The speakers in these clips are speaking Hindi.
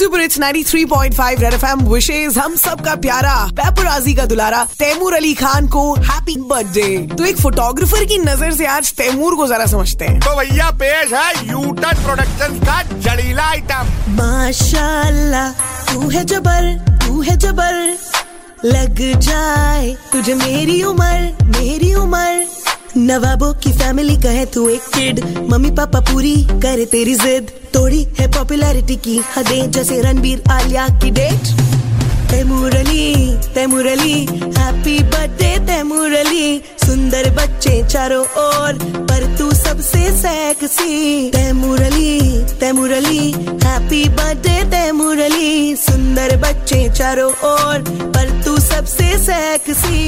सुपर इट्स 93.5 रेड एफएम विशेष हम सबका प्यारा। पेपराजी का दुलारा तैमूर अली खान को हैप्पी बर्थडे तो एक फोटोग्राफर की नज़र से आज तैमूर को जरा समझते हैं। तो भैया पेश है यूटन प्रोडक्शन का जड़ीला आइटम माशाल्लाह तू है जबर तू है जबर। लग जाए तुझे मेरी उम्र मेरी उम्र। नवाबों की फैमिली का है तू एक किड मम्मी पापा पूरी करे तेरी जिद। तोड़ी है पॉपुलैरिटी की हदें जैसे रणबीर आलिया की date. Taimur Ali Taimur Ali happy birthday Taimur Ali. सुंदर बच्चे चारों ओर, पर तू सबसे sexy Taimur Ali Taimur Ali happy birthday Taimur Ali. सुंदर बच्चे चारों ओर, पर तू सबसे सेक्सी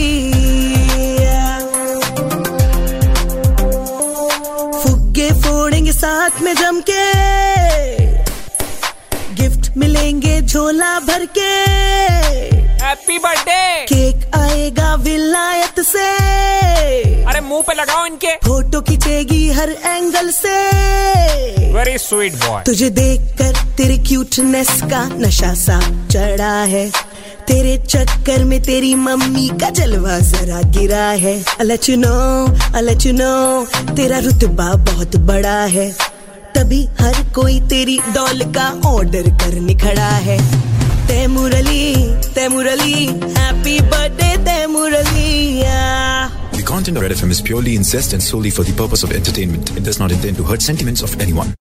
फुग्गे फोड़ेंगे साथ में जम के गिफ्ट मिलेंगे झोला भर के। हैप्पी बर्थडे केक आएगा विलायत से। अरे मुँह पे लगाओ इनके। फ़ोटो खींचेगी हर एंगल से। वेरी स्वीट बॉय तुझे देखकर तेरे क्यूटनेस का नशा सा चढ़ा है। तेरे चक्कर में तेरी मम्मी का जलवा जरा गिरा है अलच नो अलच नो तेरा रुतबा बहुत बड़ा है तभी हर कोई तेरी डॉल का ऑर्डर करने खड़ा है Taimur Ali Taimur Ali happy birthday Taimur Ali The content of Red FM is purely incest and solely for the purpose of entertainment. It does not intend to hurt sentiments of anyone.